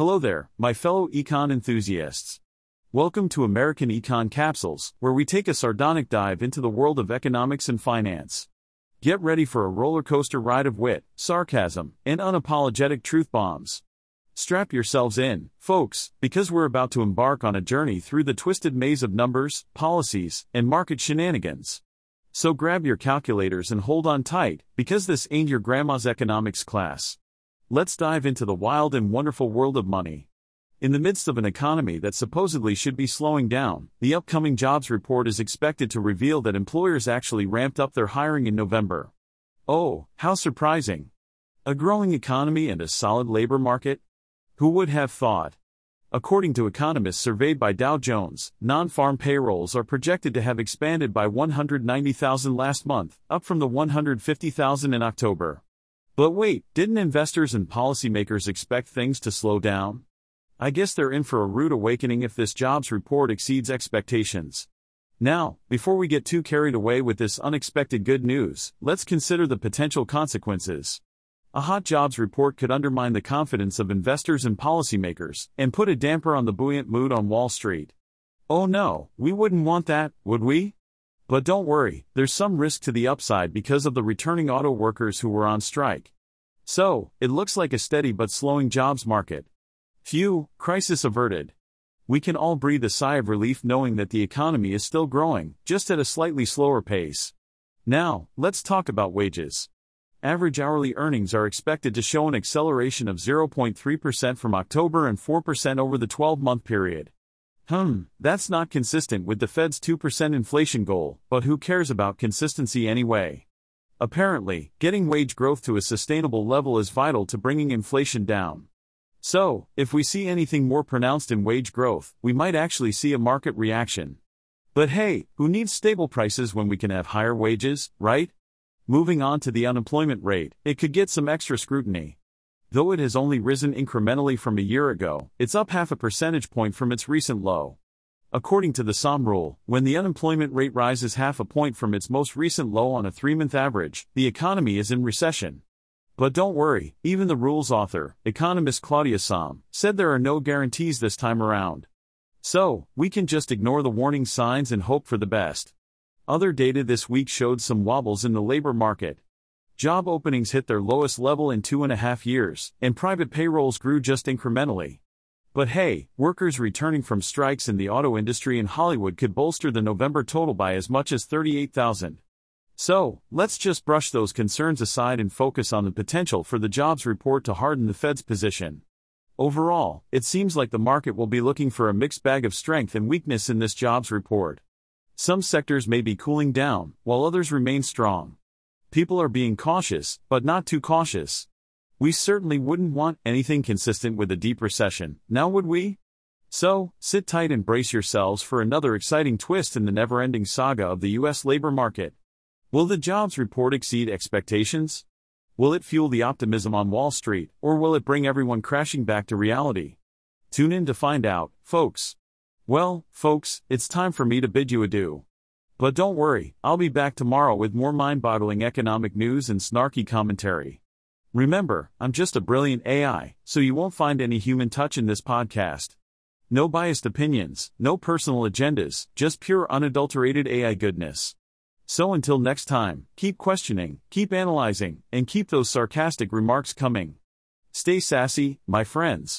Hello there, my fellow econ enthusiasts. Welcome to American Econ Capsules, where we take a sardonic dive into the world of economics and finance. Get ready for a roller coaster ride of wit, sarcasm, and unapologetic truth bombs. Strap yourselves in, folks, because we're about to embark on a journey through the twisted maze of numbers, policies, and market shenanigans. So grab your calculators and hold on tight, because this ain't your grandma's economics class. Let's dive into the wild and wonderful world of money. In the midst of an economy that supposedly should be slowing down, the upcoming jobs report is expected to reveal that employers actually ramped up their hiring in November. Oh, how surprising! A growing economy and a solid labor market? Who would have thought? According to economists surveyed by Dow Jones, non farm payrolls are projected to have expanded by 190,000 last month, up from the 150,000 in October. But wait, didn't investors and policymakers expect things to slow down? I guess they're in for a rude awakening if this jobs report exceeds expectations. Now, before we get too carried away with this unexpected good news, let's consider the potential consequences. A hot jobs report could undermine the confidence of investors and policymakers, and put a damper on the buoyant mood on Wall Street. Oh no, we wouldn't want that, would we? But don't worry, there's some risk to the upside because of the returning auto workers who were on strike. So, it looks like a steady but slowing jobs market. Phew, crisis averted. We can all breathe a sigh of relief knowing that the economy is still growing, just at a slightly slower pace. Now, let's talk about wages average hourly earnings are expected to show an acceleration of 0.3% from October and 4% over the 12 month period. Hmm, that's not consistent with the Fed's 2% inflation goal, but who cares about consistency anyway? Apparently, getting wage growth to a sustainable level is vital to bringing inflation down. So, if we see anything more pronounced in wage growth, we might actually see a market reaction. But hey, who needs stable prices when we can have higher wages, right? Moving on to the unemployment rate, it could get some extra scrutiny. Though it has only risen incrementally from a year ago, it's up half a percentage point from its recent low. According to the Sahm rule, when the unemployment rate rises half a point from its most recent low on a three month average, the economy is in recession. But don't worry, even the rule's author, economist Claudia Sahm, said there are no guarantees this time around. So, we can just ignore the warning signs and hope for the best. Other data this week showed some wobbles in the labor market. Job openings hit their lowest level in two and a half years, and private payrolls grew just incrementally. But hey, workers returning from strikes in the auto industry in Hollywood could bolster the November total by as much as 38,000. So, let's just brush those concerns aside and focus on the potential for the jobs report to harden the Fed's position. Overall, it seems like the market will be looking for a mixed bag of strength and weakness in this jobs report. Some sectors may be cooling down, while others remain strong. People are being cautious, but not too cautious. We certainly wouldn't want anything consistent with a deep recession, now would we? So, sit tight and brace yourselves for another exciting twist in the never ending saga of the U.S. labor market. Will the jobs report exceed expectations? Will it fuel the optimism on Wall Street, or will it bring everyone crashing back to reality? Tune in to find out, folks. Well, folks, it's time for me to bid you adieu. But don't worry, I'll be back tomorrow with more mind boggling economic news and snarky commentary. Remember, I'm just a brilliant AI, so you won't find any human touch in this podcast. No biased opinions, no personal agendas, just pure unadulterated AI goodness. So until next time, keep questioning, keep analyzing, and keep those sarcastic remarks coming. Stay sassy, my friends.